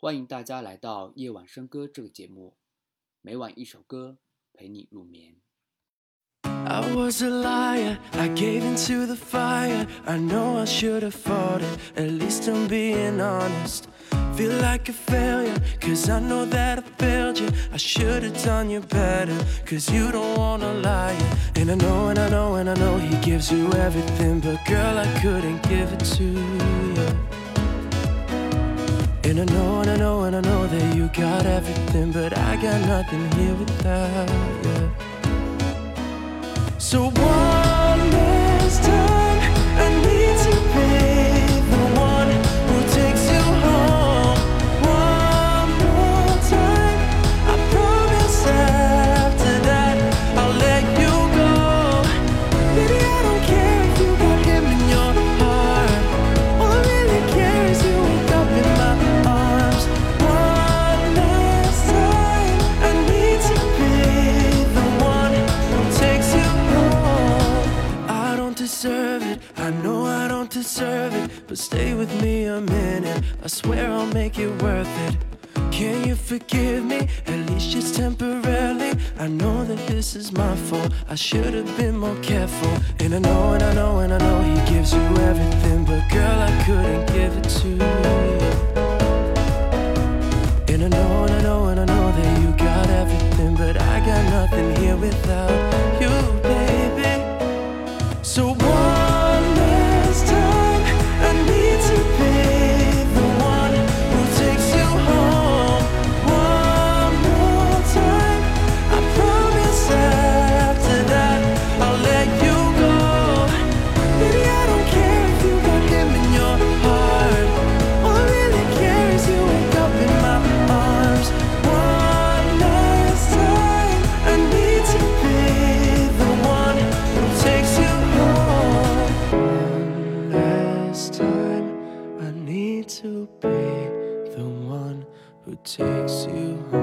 欢迎大家来到夜晚笙歌这个节目，每晚一首歌陪你入眠。 I was a liar, I gave into the fire. I know I should have fought it, at least I'm being honest. Feel like a failure, cause I know that I failed you. I should have done you better, cause you don't wanna lie. And I know, and I know, and I know he gives you everything, but girl, I couldn't give it to you. And I know, got everything, but I got nothing here without you. So one deserve it. I know I don't deserve it. But stay with me a minute. I swear I'll make it worth it. Can you forgive me? At least just temporarily. I know that this is my fault. I should have been more careful. And I know, and I know, and I know he gives you everything. But girl, I couldn't give it to you. And I know, and I know, and I know that you got everything. But I got nothing here without last time, I need to be the one who takes you home.